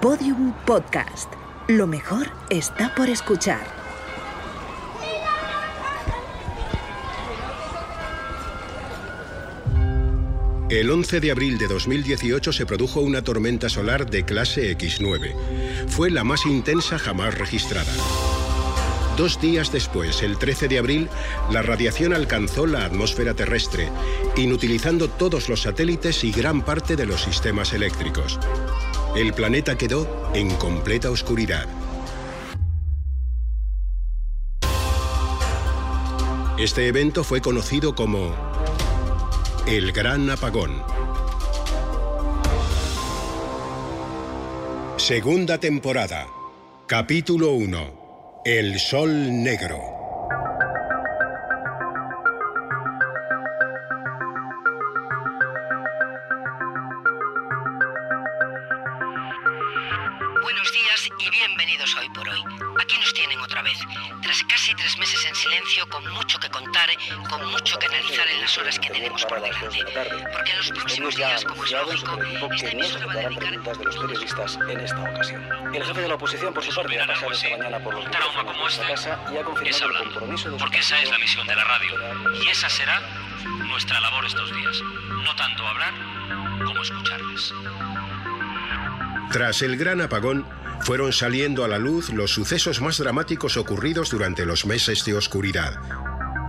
Podium Podcast. Lo mejor está por escuchar. El 11 de abril de 2018 se produjo una tormenta solar de clase X9. Fue la más intensa jamás registrada. Dos días después, el 13 de abril, la radiación alcanzó la atmósfera terrestre, inutilizando todos los satélites y gran parte de los sistemas eléctricos. El planeta quedó en completa oscuridad. Este evento fue conocido como el Gran Apagón. Segunda temporada. Capítulo 1. El Sol Negro. Buenos días y bienvenidos hoy por hoy. Aquí nos tienen otra vez. Tras casi tres meses en silencio, con mucho que contar, con mucho que analizar en las horas que tenemos por delante. Porque en los próximos días, como es lógico, esta emisora va a dedicar... preguntas de los periodistas en esta ocasión. El jefe de la oposición, por su parte, ha pasado esta mañana por los Un trauma como este casa y ha es confirmado el compromiso de porque esa es la misión de la radio y esa será nuestra labor estos días. No tanto hablar como escucharles. Tras el Gran Apagón, fueron saliendo a la luz los sucesos más dramáticos ocurridos durante los meses de oscuridad.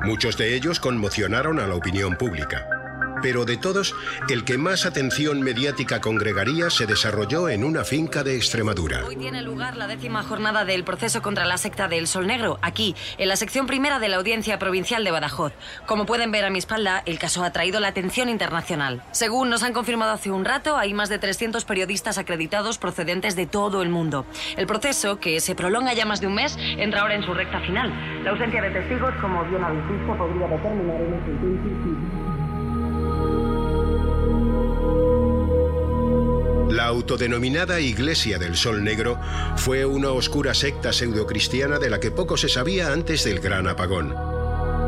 Muchos de ellos conmocionaron a la opinión pública. Pero de todos, el que más atención mediática congregaría se desarrolló en una finca de Extremadura. Hoy tiene lugar la décima jornada del proceso contra la secta del Sol Negro, aquí, en la sección primera de la Audiencia Provincial de Badajoz. Como pueden ver a mi espalda, el caso ha traído la atención internacional. Según nos han confirmado hace un rato, hay más de 300 periodistas acreditados procedentes de todo el mundo. El proceso, que se prolonga ya más de un mes, entra ahora en su recta final. La ausencia de testigos, como bien habéis visto, podría determinar una sentencia. La autodenominada Iglesia del Sol Negro fue una oscura secta pseudocristiana de la que poco se sabía antes del Gran Apagón.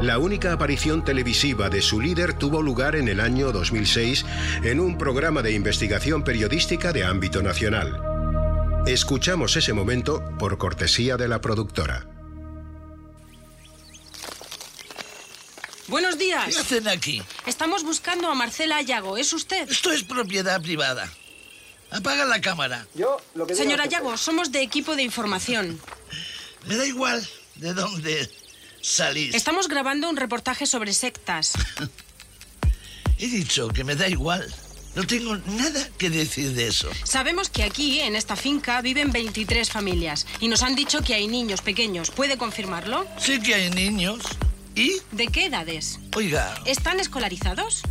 La única aparición televisiva de su líder tuvo lugar en el año 2006 en un programa de investigación periodística de ámbito nacional. Escuchamos ese momento por cortesía de la productora. Buenos días. ¿Qué hacen aquí? Estamos buscando a Marcela Ayago. ¿Es usted? Esto es propiedad privada. Apaga la cámara. Señora Ayago, somos de equipo de información. Me da igual de dónde salís. Estamos grabando un reportaje sobre sectas. He dicho que me da igual. No tengo nada que decir de eso. Sabemos que aquí, en esta finca, viven 23 familias y nos han dicho que hay niños pequeños. ¿Puede confirmarlo? Sé que hay niños. ¿Y? ¿De qué edades? Oiga, ¿Están escolarizados?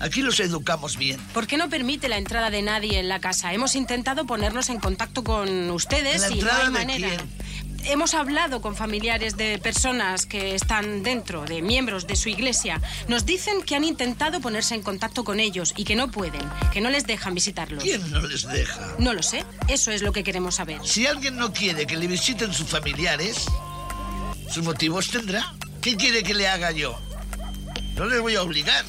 Aquí los educamos bien. ¿Por qué no permite la entrada de nadie en la casa? Hemos intentado ponernos en contacto con ustedes ¿La y no hay manera. quién? Hemos hablado con familiares de personas que están dentro, de miembros de su iglesia. Nos dicen que han intentado ponerse en contacto con ellos y que no pueden, que no les dejan visitarlos. ¿Quién no les deja? No lo sé, eso es lo que queremos saber. Si alguien no quiere que le visiten sus familiares, sus motivos tendrá. ¿Qué quiere que le haga yo? No les voy a obligar.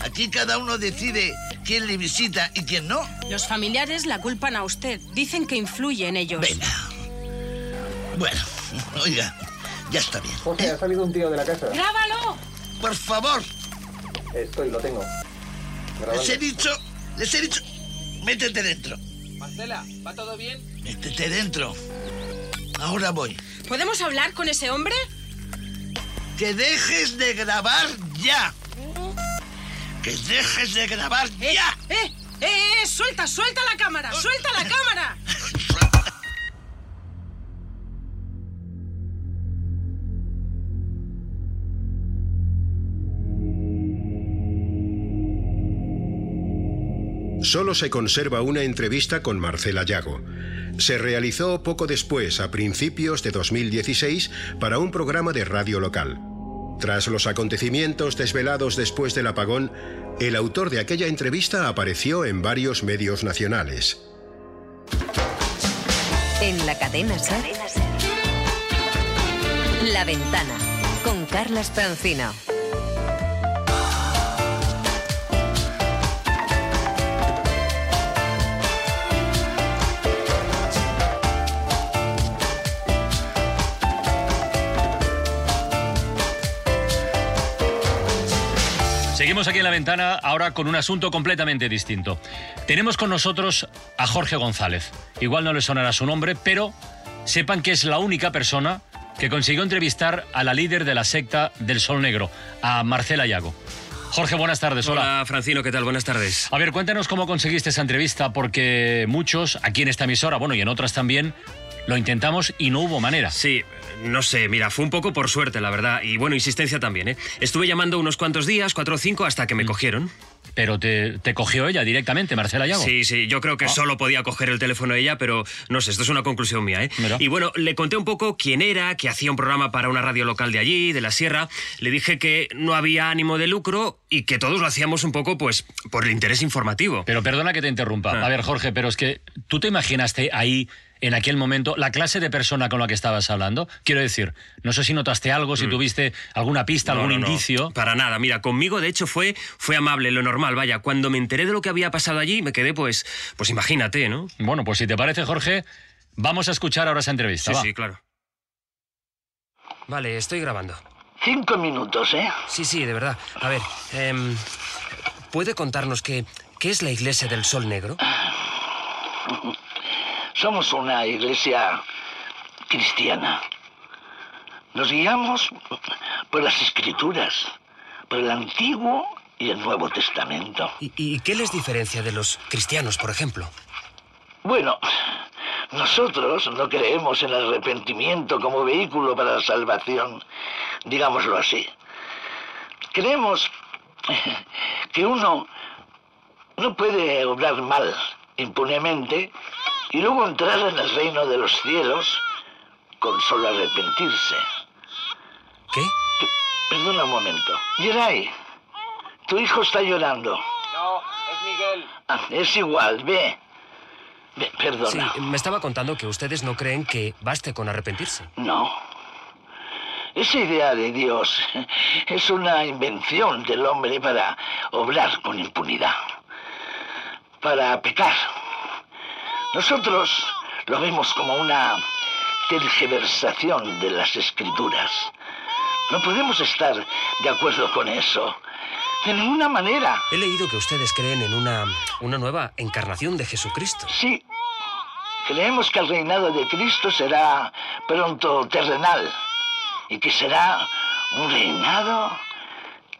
Aquí cada uno decide quién le visita y quién no. Los familiares la culpan a usted, dicen que influye en ellos. Venga. Bueno, oiga, ya está bien. Jorge, ha salido un tío de la casa. ¡Grábalo! Por favor, Estoy, lo tengo. Grabando. les he dicho, les he dicho, métete dentro. Marcela, ¿va todo bien? Métete dentro. Ahora voy. ¿Podemos hablar con ese hombre? Que dejes de grabar ya. Que dejes de grabar ¡Eh! ya. ¡Eh! ¡Eh! eh! ¡Suelta, suelta la cámara! ¡Suelta la cámara! Solo se conserva una entrevista con Marcela Yago. Se realizó poco después, a principios de 2016, para un programa de radio local. Tras los acontecimientos desvelados después del apagón, el autor de aquella entrevista apareció en varios medios nacionales. En la cadena Ser. La ventana. Con Carla Sprancino. Seguimos aquí en la ventana ahora con un asunto completamente distinto. Tenemos con nosotros a Jorge González. Igual no le sonará su nombre, pero sepan que es la única persona que consiguió entrevistar a la líder de la secta del Sol Negro, a Marcela Yago. Jorge, buenas tardes. Hola. Hola, Francino, ¿qué tal? Buenas tardes. A ver, cuéntanos cómo conseguiste esa entrevista, porque muchos, aquí en esta emisora, bueno, y en otras también, lo intentamos y no hubo manera. Sí, no sé, mira, fue un poco por suerte, la verdad. Y bueno, insistencia también, ¿eh? Estuve llamando unos cuantos días, cuatro o cinco, hasta que me cogieron. Pero te, te cogió ella directamente, Marcela Yago. Sí, sí, yo creo que Ah. solo podía coger el teléfono ella, pero no sé, esto es una conclusión mía, ¿eh? Mira. Y bueno, le conté un poco quién era, que hacía un programa para una radio local de allí, de la Sierra. Le dije que no había ánimo de lucro y que todos lo hacíamos un poco, pues, por el interés informativo. Pero perdona que te interrumpa. Ah. A ver, Jorge, pero es que tú te imaginaste ahí, en aquel momento, la clase de persona con la que estabas hablando. Quiero decir, no sé si notaste algo, si tuviste alguna pista, Mm. No, algún no, no, indicio. Para nada. Mira, conmigo de hecho fue, fue amable, lo normal. Vaya, cuando me enteré de lo que había pasado allí, me quedé pues, pues imagínate, ¿no? Bueno, pues si te parece, Jorge, vamos a escuchar ahora esa entrevista. Sí, va. sí, claro. Vale, estoy grabando. Cinco minutos, ¿eh? Sí, sí, de verdad. A ver, em, ¿puede contarnos qué, qué es la Iglesia del Sol Negro? Somos una iglesia cristiana. Nos guiamos por las escrituras, por el Antiguo y el Nuevo Testamento. ¿Y, y qué les diferencia de los cristianos, por ejemplo? Bueno, nosotros no creemos en el arrepentimiento como vehículo para la salvación, digámoslo así. Creemos que uno no puede obrar mal impunemente y luego entrar en el reino de los cielos con solo arrepentirse. ¿Qué? Perdona un momento. Geray, tu hijo está llorando. No, es Miguel. Ah, es igual, ve. Ve, perdona. Sí, me estaba contando que ustedes no creen que baste con arrepentirse. No. Esa idea de Dios es una invención del hombre para obrar con impunidad, para pecar. Nosotros lo vemos como una tergiversación de las escrituras. No podemos estar de acuerdo con eso. De ninguna manera. He leído que ustedes creen en una, una nueva encarnación de Jesucristo. Sí. Creemos que el reinado de Cristo será pronto terrenal y que será un reinado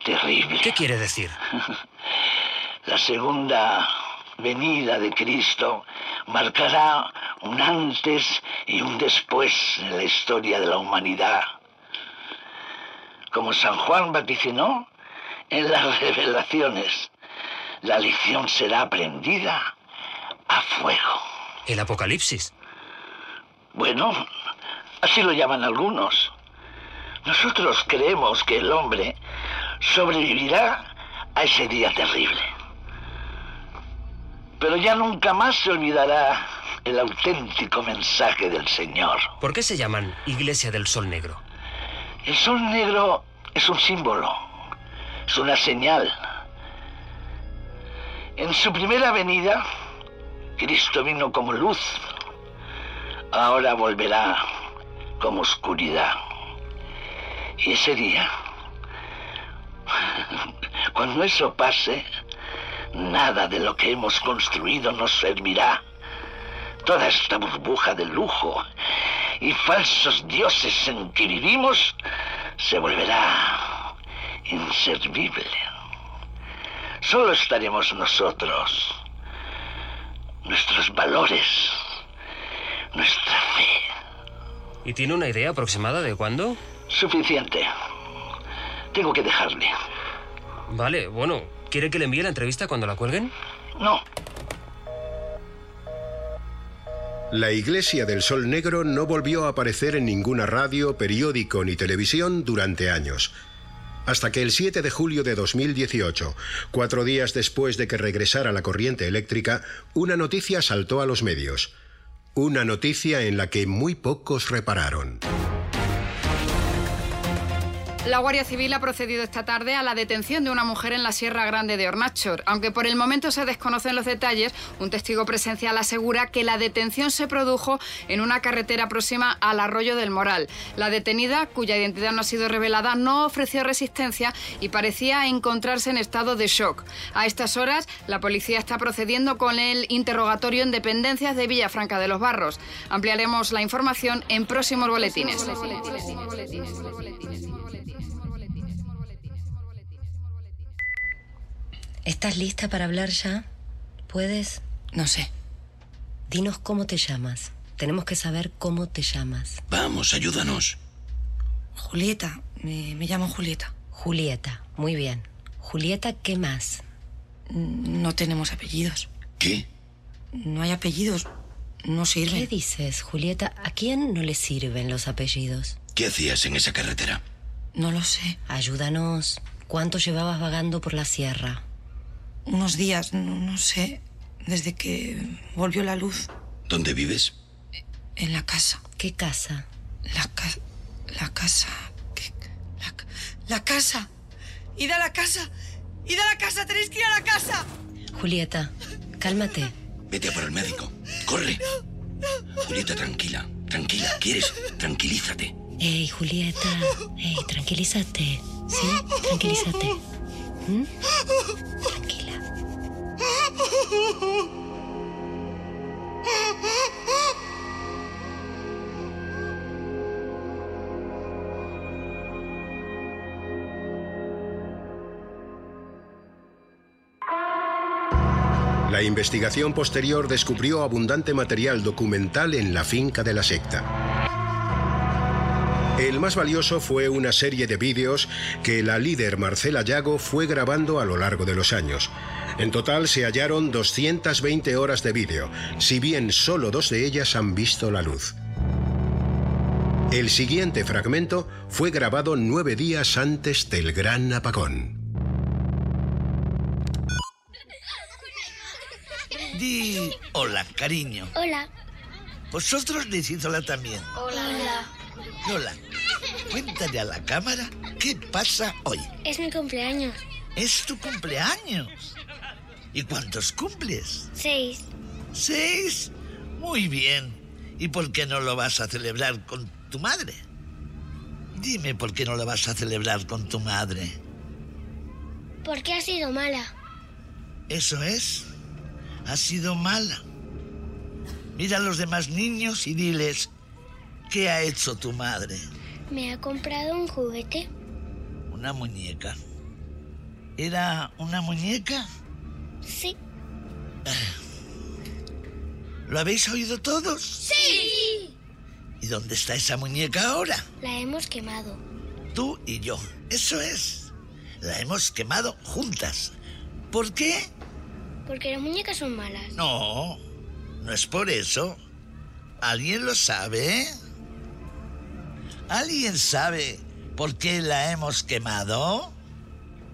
terrible. ¿Qué quiere decir? La segunda venida de Cristo marcará un antes y un después en la historia de la humanidad. Como San Juan vaticinó en las revelaciones, la lección será aprendida a fuego. El Apocalipsis. Bueno, así lo llaman algunos. Nosotros creemos que el hombre sobrevivirá a ese día terrible. Pero ya nunca más se olvidará el auténtico mensaje del Señor. ¿Por qué se llaman Iglesia del Sol Negro? El sol negro es un símbolo, es una señal. En su primera venida, Cristo vino como luz. Ahora volverá como oscuridad. Y ese día, cuando eso pase, nada de lo que hemos construido nos servirá. Toda esta burbuja de lujo y falsos dioses en que vivimos se volverá inservible. Solo estaremos nosotros, nuestros valores, nuestra fe. ¿Y tiene una idea aproximada de cuándo? Suficiente. Tengo que dejarle. Vale, bueno, ¿quiere que le envíe la entrevista cuando la cuelguen? No, La Iglesia del Sol Negro no volvió a aparecer en ninguna radio, periódico ni televisión durante años. Hasta que el 7 de julio de 2018, cuatro días después de que regresara la corriente eléctrica, una noticia saltó a los medios. Una noticia en la que muy pocos repararon. La Guardia Civil ha procedido esta tarde a la detención de una mujer en la Sierra Grande de Hornachor. Aunque por el momento se desconocen los detalles, un testigo presencial asegura que la detención se produjo en una carretera próxima al arroyo del Moral. La detenida, cuya identidad no ha sido revelada, no ofreció resistencia y parecía encontrarse en estado de shock. A estas horas, la policía está procediendo con el interrogatorio en dependencias de Villafranca de los Barros. Ampliaremos la información en próximos boletines. ¿Estás lista para hablar ya? ¿Puedes? No sé. Dinos cómo te llamas. Tenemos que saber cómo te llamas. Vamos, ayúdanos. Julieta. Me, me llamo Julieta. Julieta. Muy bien. Julieta, ¿qué más? No tenemos apellidos. ¿Qué? No hay apellidos. No sirven. ¿Qué dices, Julieta? ¿A quién no le sirven los apellidos? ¿Qué hacías en esa carretera? No lo sé. Ayúdanos. ¿Cuánto llevabas vagando por la sierra? Unos días, no, no sé, desde que volvió la luz. ¿Dónde vives? En la casa. ¿Qué casa? La, ca- la casa. ¿Qué? La, la casa. ¡Id a la casa! ¡Id a la casa! ¡Tenéis que ir a la casa! Julieta, cálmate. Vete a por el médico. ¡Corre! Julieta, tranquila. Tranquila. ¿Quieres? Tranquilízate. Ey, Julieta. Ey, tranquilízate. ¿Sí? Tranquilízate. ¿Mm? La investigación posterior descubrió abundante material documental en la finca de la secta. El más valioso fue una serie de vídeos que la líder Marcela Yago fue grabando a lo largo de los años. En total se hallaron 220 horas de vídeo, si bien solo dos de ellas han visto la luz. El siguiente fragmento fue grabado nueve días antes del gran apagón. Di hola, cariño. Hola. Vosotros decís hola también. Hola. Lola, cuéntale a la cámara qué pasa hoy. Es mi cumpleaños. Es tu cumpleaños. ¿Y cuántos cumples? Seis. ¿Seis? Muy bien. ¿Y por qué no lo vas a celebrar con tu madre? Dime por qué no lo vas a celebrar con tu madre. ¿Por qué ha sido mala? Eso es. Ha sido mala. Mira a los demás niños y diles, ¿qué ha hecho tu madre? Me ha comprado un juguete. Una muñeca. ¿Era una muñeca? Sí. ¿Lo habéis oído todos? ¡Sí! ¿Y dónde está esa muñeca ahora? La hemos quemado. Tú y yo. Eso es. La hemos quemado juntas. ¿Por qué? Porque las muñecas son malas. No, no es por eso. ¿Alguien lo sabe? ¿Alguien sabe por qué la hemos quemado?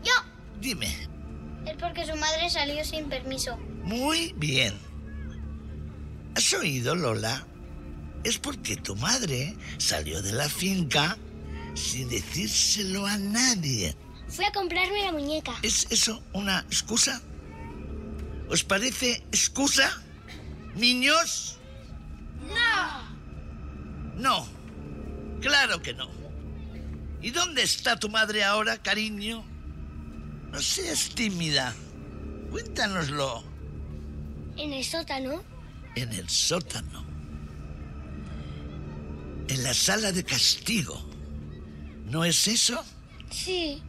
Yo. Dime. Es porque su madre salió sin permiso. Muy bien. ¿Has oído, Lola? Es porque tu madre salió de la finca sin decírselo a nadie. Fui a comprarme la muñeca. ¿Es eso una excusa? ¿Os parece excusa? ¿Niños? No. No. Claro que no. ¿Y dónde está tu madre ahora, cariño? No seas tímida. Cuéntanoslo. En el sótano. En el sótano. En la sala de castigo. ¿No es eso? Sí.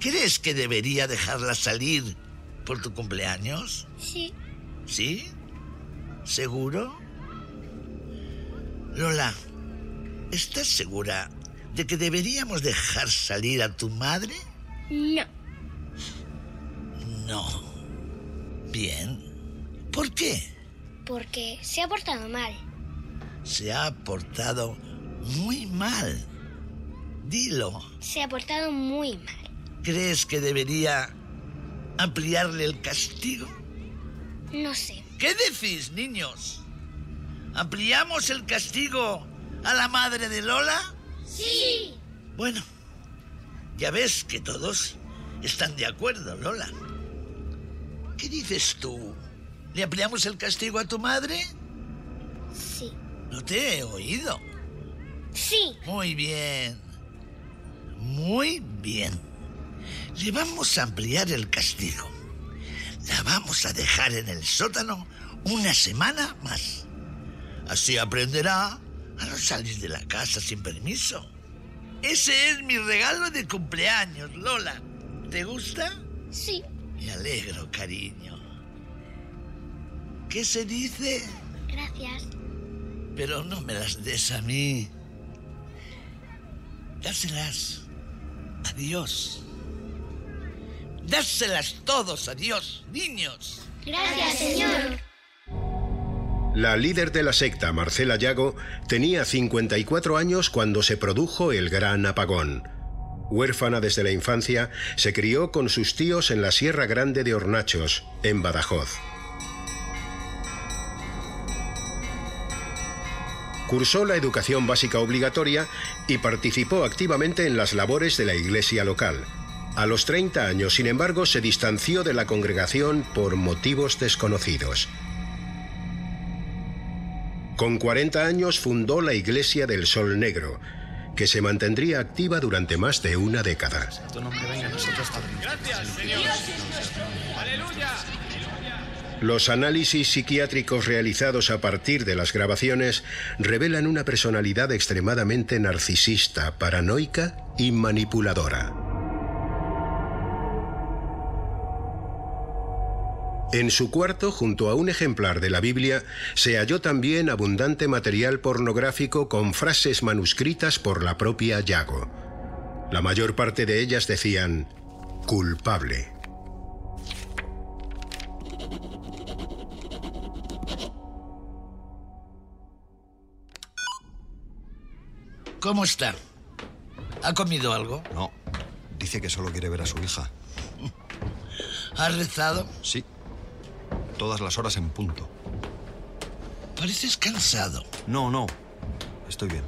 ¿Crees que debería dejarla salir por tu cumpleaños? Sí. ¿Sí? ¿Seguro? Lola, ¿estás segura de que deberíamos dejar salir a tu madre? No. No. Bien. ¿Por qué? Porque se ha portado mal. Se ha portado muy mal. Dilo. Se ha portado muy mal. ¿Crees que debería ampliarle el castigo? No sé. ¿Qué decís, niños? ¿Ampliamos el castigo a la madre de Lola? Sí. Bueno, Ya ves que todos están de acuerdo, Lola. ¿Qué dices tú? ¿Le ampliamos el castigo a tu madre? Sí. No te he oído. Sí. Muy bien. Muy bien. Le vamos a ampliar el castigo. La vamos a dejar en el sótano una semana más. Así aprenderá a no salir de la casa sin permiso. Ese es mi regalo de cumpleaños, Lola. ¿Te gusta? Sí. Me alegro, cariño. ¿Qué se dice? Gracias. Pero no me las des a mí. Dáselas a Dios. Dáselas todos a Dios, niños. Gracias, señor. La líder de la secta, Marcela Yago, tenía 54 años cuando se produjo el gran apagón. Huérfana desde la infancia, se crió con sus tíos en la Sierra Grande de Hornachos, en Badajoz. Cursó la educación básica obligatoria y participó activamente en las labores de la iglesia local. A los 30 años, sin embargo, se distanció de la congregación por motivos desconocidos. Con 40 años fundó la Iglesia del Sol Negro, que se mantendría activa durante más de una década. Los análisis psiquiátricos realizados a partir de las grabaciones revelan una personalidad extremadamente narcisista, paranoica y manipuladora. En su cuarto, junto a un ejemplar de la Biblia, se halló también abundante material pornográfico con frases manuscritas por la propia Yago. La mayor parte de ellas decían culpable. ¿Cómo está? ¿Ha comido algo? No. Dice que solo quiere ver a su hija. ¿Ha rezado? Sí. Todas las horas en punto. Pareces cansado. No, no. Estoy bien.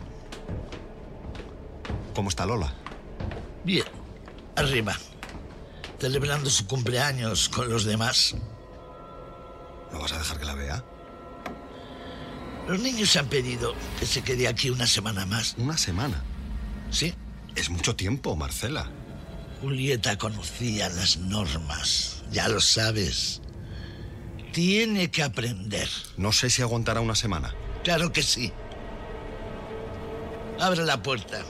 ¿Cómo está Lola? Bien. Arriba. Celebrando su cumpleaños con los demás. ¿No vas a dejar que la vea? Los niños han pedido que se quede aquí una semana más. ¿Una semana? Sí. Es mucho tiempo, Marcela. Julieta conocía las normas. Ya lo sabes. Tiene que aprender. No sé si aguantará una semana. Claro que sí. Abre la puerta.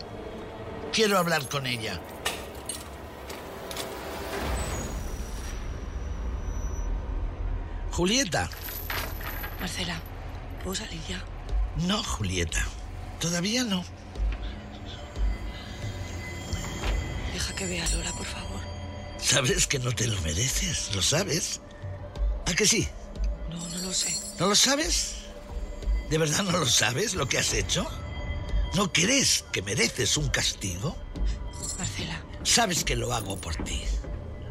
Quiero hablar con ella. Julieta. Marcela, ¿puedo salir ya? No, Julieta. Todavía no. Deja que vea a Lola, por favor. Sabes que no te lo mereces, ¿lo sabes? ¿A que sí? No, no lo sé. ¿No lo sabes? ¿De verdad no lo sabes lo que has hecho? ¿No crees que mereces un castigo? Marcela. Sabes que lo hago por ti.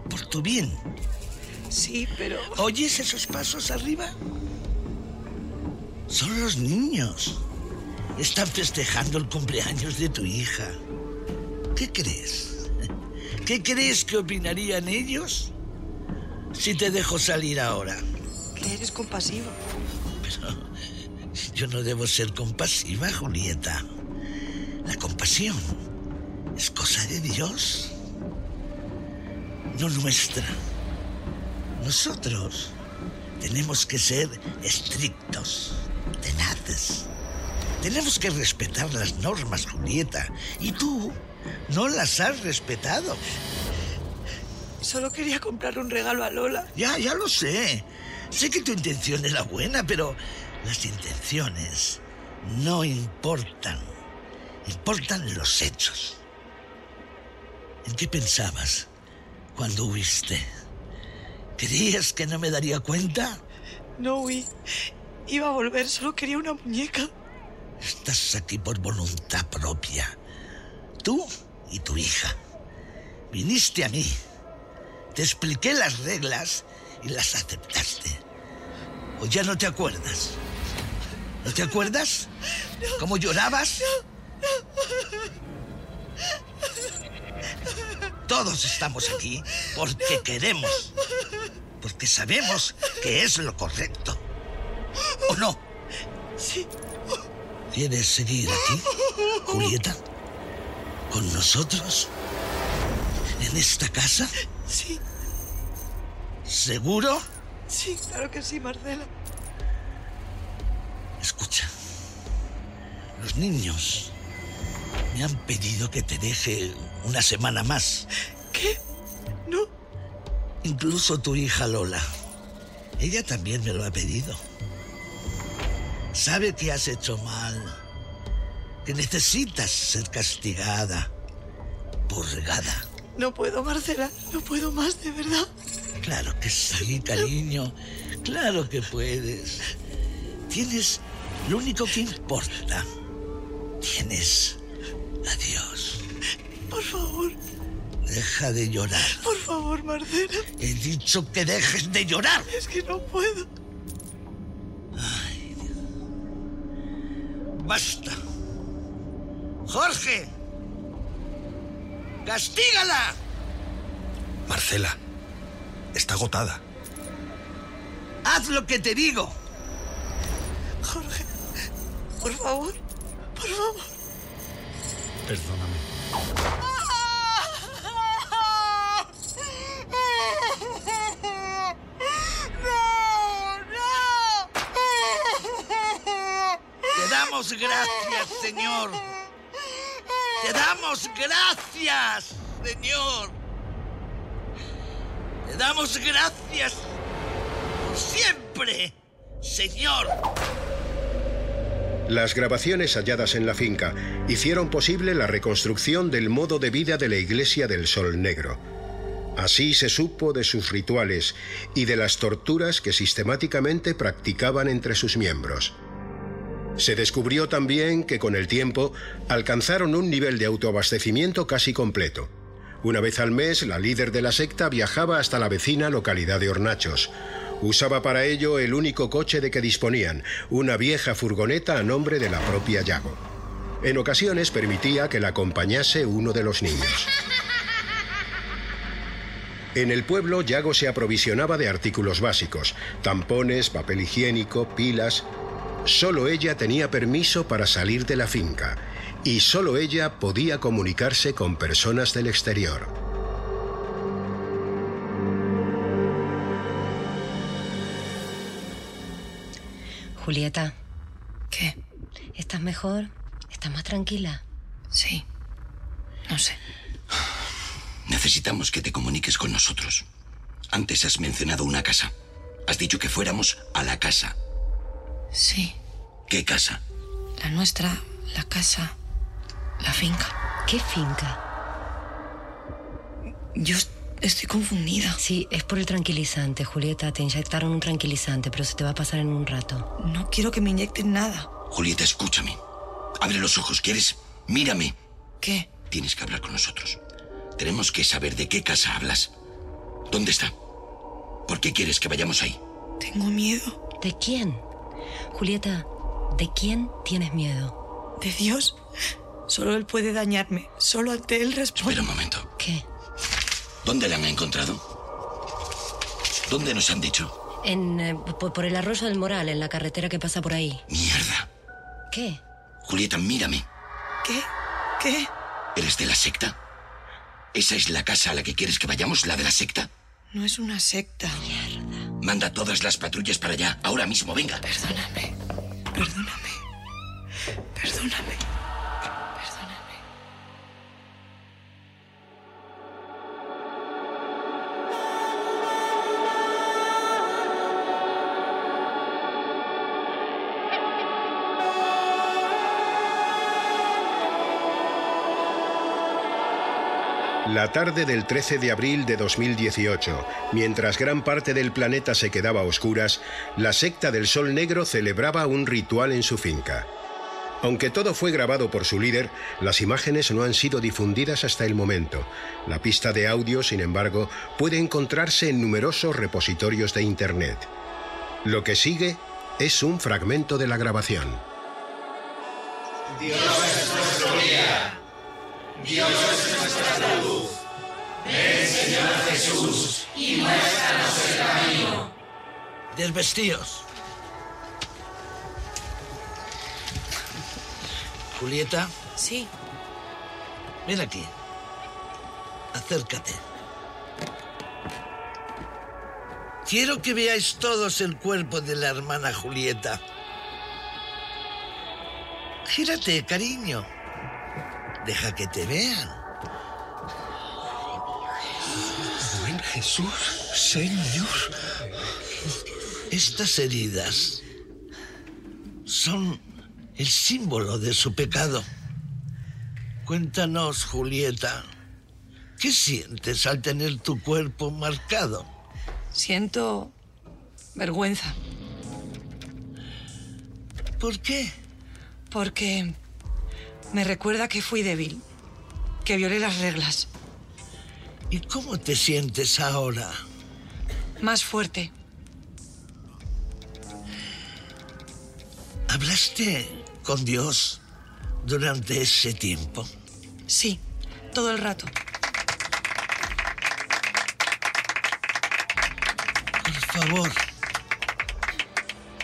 Por tu bien. Sí, pero... ¿Oyes esos pasos arriba? Son los niños. Están festejando el cumpleaños de tu hija. ¿Qué crees? ¿Qué crees que opinarían ellos si te dejo salir ahora? Que eres compasiva. Pero yo no debo ser compasiva, Julieta. La compasión es cosa de Dios, no nuestra. Nosotros tenemos que ser estrictos, tenaces. Tenemos que respetar las normas, Julieta. Y tú no las has respetado. Solo quería comprar un regalo a Lola. Ya, ya lo sé. Sé que tu intención era buena, pero las intenciones no importan. Importan los hechos. ¿En qué pensabas cuando huiste? ¿Creías que no me daría cuenta? No huí. Iba a volver, solo quería una muñeca. Estás aquí por voluntad propia. Tú y tu hija. Viniste a mí. Te expliqué las reglas y las aceptaste. ¿O ya no te acuerdas? ¿No te acuerdas? ¿Cómo llorabas? Todos estamos aquí porque queremos. Porque sabemos que es lo correcto. ¿O no? Sí. ¿Quieres seguir aquí, Julieta? ¿Con nosotros? ¿En esta casa? Sí. ¿Seguro? Sí, claro que sí, Marcela. Escucha. Los niños me han pedido que te deje una semana más. ¿Qué? No. Incluso tu hija Lola. Ella también me lo ha pedido. Sabe que has hecho mal. Que necesitas ser castigada. Purgada. No puedo, Marcela. No puedo más, de verdad. Claro que sí, cariño. Claro que puedes. Tienes lo único que importa. Tienes a Dios. Por favor. Deja de llorar. Por favor, Marcela. He dicho que dejes de llorar. Es que no puedo. Ay, Dios. Basta. Castígala. Marcela, está agotada. Haz lo que te digo. Jorge, por favor, por favor. Perdóname. Te damos gracias, Señor. Te damos gracias, Señor. Te damos gracias por siempre, Señor. Las grabaciones halladas en la finca hicieron posible la reconstrucción del modo de vida de la Iglesia del Sol Negro. Así se supo de sus rituales y de las torturas que sistemáticamente practicaban entre sus miembros. Se descubrió también que con el tiempo alcanzaron un nivel de autoabastecimiento casi completo. Una vez al mes, la líder de la secta viajaba hasta la vecina localidad de Hornachos. Usaba para ello el único coche de que disponían, una vieja furgoneta a nombre de la propia Yago. En ocasiones permitía que la acompañase uno de los niños. En el pueblo, Yago se aprovisionaba de artículos básicos, tampones, papel higiénico, pilas. Solo ella tenía permiso para salir de la finca y solo ella podía comunicarse con personas del exterior. Julieta. ¿Qué? ¿Estás mejor? ¿Estás más tranquila? Sí. No sé. Necesitamos que te comuniques con nosotros. Antes has mencionado una casa. Has dicho que fuéramos a la casa. Sí. ¿Qué casa? La nuestra, la casa, la finca. ¿Qué finca? Yo estoy confundida. Sí, es por el tranquilizante, Julieta. Te inyectaron un tranquilizante, pero se te va a pasar en un rato. No quiero que me inyecten nada. Julieta, escúchame. Abre los ojos, ¿quieres? Mírame. ¿Qué? Tienes que hablar con nosotros. Tenemos que saber de qué casa hablas. ¿Dónde está? ¿Por qué quieres que vayamos ahí? Tengo miedo. ¿De quién? Julieta, ¿de quién tienes miedo? ¿De Dios? Solo Él puede dañarme. Solo ante Él respondo. Espera un momento. ¿Qué? ¿Dónde la han encontrado? ¿Dónde nos han dicho? En, eh, por, por el arroyo del Moral, en la carretera que pasa por ahí. Mierda. ¿Qué? Julieta, mírame. ¿Qué? ¿Qué? ¿Eres de la secta? ¿Esa es la casa a la que quieres que vayamos, la de la secta? No es una secta. Manda todas las patrullas para allá, ahora mismo, venga. Perdóname. Perdóname. Perdóname. La tarde del 13 de abril de 2018, mientras gran parte del planeta se quedaba a oscuras, la secta del Sol Negro celebraba un ritual en su finca. Aunque todo fue grabado por su líder, las imágenes no han sido difundidas hasta el momento. La pista de audio, sin embargo, puede encontrarse en numerosos repositorios de Internet. Lo que sigue es un fragmento de la grabación. Dios es nuestro. Dios es nuestra luz. Jesús, y muéstranos el camino. Desvestíos. Julieta. Sí. Ven aquí. Acércate. Quiero que veáis todos el cuerpo de la hermana Julieta. Gírate, cariño. Deja que te vean. Jesús, Señor. Estas heridas son el símbolo de su pecado. Cuéntanos, Julieta, ¿qué sientes al tener tu cuerpo marcado? Siento vergüenza. ¿Por qué? Porque me recuerda que fui débil, que violé las reglas. ¿Y cómo te sientes ahora? Más fuerte. ¿Hablaste con Dios durante ese tiempo? Sí, todo el rato. Por favor,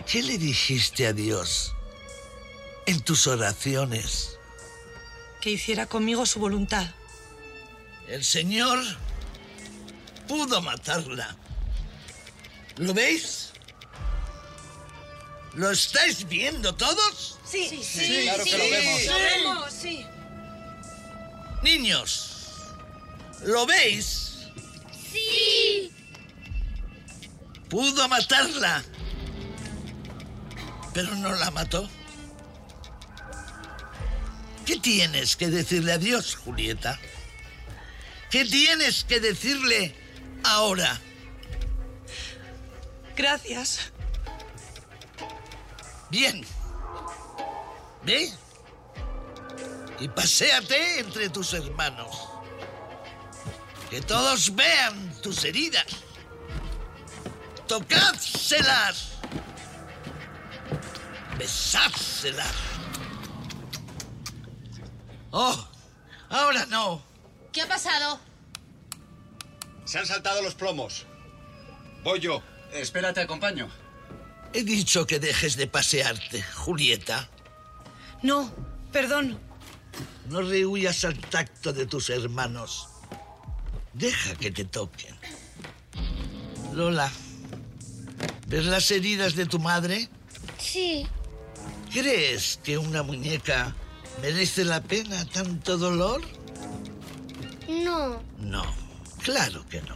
¿qué le dijiste a Dios en tus oraciones? Que hiciera conmigo su voluntad. El Señor pudo matarla. ¿Lo veis? ¿Lo estáis viendo todos? Sí, sí, sí, claro que lo vemos. Lo vemos, sí. Niños, ¿lo veis? Sí. Pudo matarla. Pero no la mató. ¿Qué tienes que decirle a Dios, Julieta? ¿Qué tienes que decirle ahora? Gracias. Bien. Ve. Y paséate entre tus hermanos. Que todos vean tus heridas. Tocádselas. Besádselas. Oh, ahora no. ¿Qué ha pasado? Se han saltado los plomos. Voy yo. Espera, te acompaño. He dicho que dejes de pasearte, Julieta. No, perdón. No rehuyas al tacto de tus hermanos. Deja que te toquen. Lola, ¿ves las heridas de tu madre? Sí. ¿Crees que una muñeca merece la pena tanto dolor? No. No, claro que no.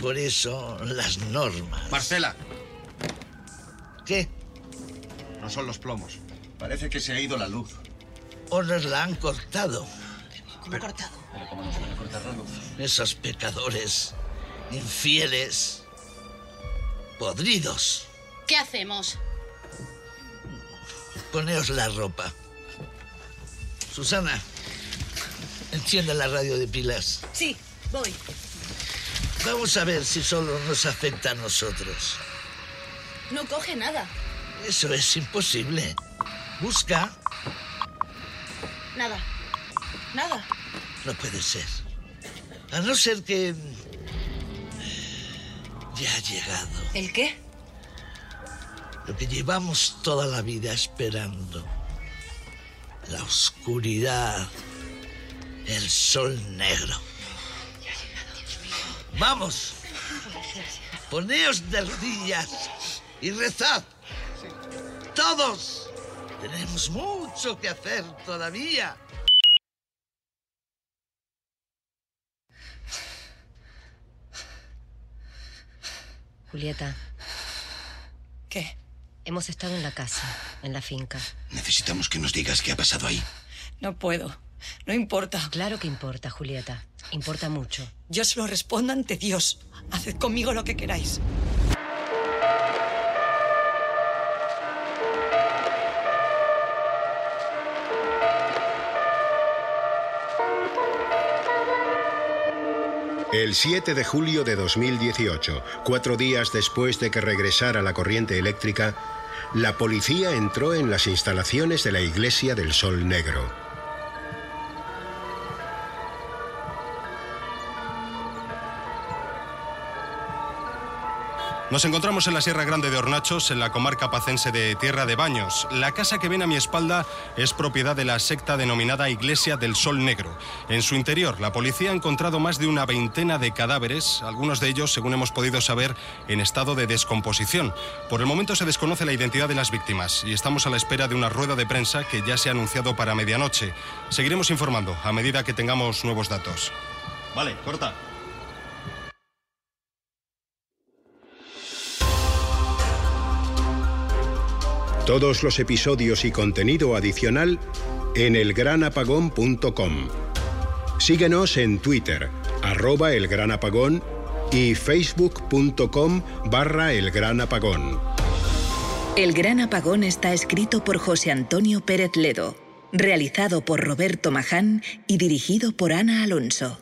Por eso las normas. Marcela. ¿Qué? No son los plomos. Parece que se ha ido la luz. ¿O nos la han cortado? ¿Cómo cortado? Pero ¿cómo nos van a cortar la luz? Esos pecadores, infieles, podridos. ¿Qué hacemos? Poneos la ropa. Susana, enciende la radio de pilas. Sí, voy. Vamos a ver si solo nos afecta a nosotros. No coge nada. Eso es imposible. Busca. Nada. Nada. No puede ser. A no ser que... Ya ha llegado. ¿El qué? Lo que llevamos toda la vida esperando. La oscuridad. El sol negro. Vamos. Poneos de rodillas y rezad. Todos. Tenemos mucho que hacer todavía. Julieta, ¿Qué? hemos estado en la casa, en la finca. Necesitamos que nos digas qué ha pasado ahí. No puedo. No importa. Claro que importa, Julieta. Importa mucho. Yo se lo respondo ante Dios. Haced conmigo lo que queráis. El 7 de julio de 2018, cuatro días después de que regresara la corriente eléctrica, la policía entró en las instalaciones de la Iglesia del Sol Negro. Nos encontramos en la Sierra Grande de Hornachos, en la comarca pacense de Tierra de Baños. La casa que ven a mi espalda es propiedad de la secta denominada Iglesia del Sol Negro. En su interior, la policía ha encontrado más de una veintena de cadáveres, algunos de ellos, según hemos podido saber, en estado de descomposición. Por el momento se desconoce la identidad de las víctimas y estamos a la espera de una rueda de prensa que ya se ha anunciado para medianoche. Seguiremos informando a medida que tengamos nuevos datos. Vale, corta. Todos los episodios y contenido adicional en elgranapagón.com. Síguenos en Twitter, arroba elgranapagón y facebook.com barra elgranapagón. El Gran Apagón está escrito por José Antonio Pérez Ledo, realizado por Roberto Maján y dirigido por Ana Alonso.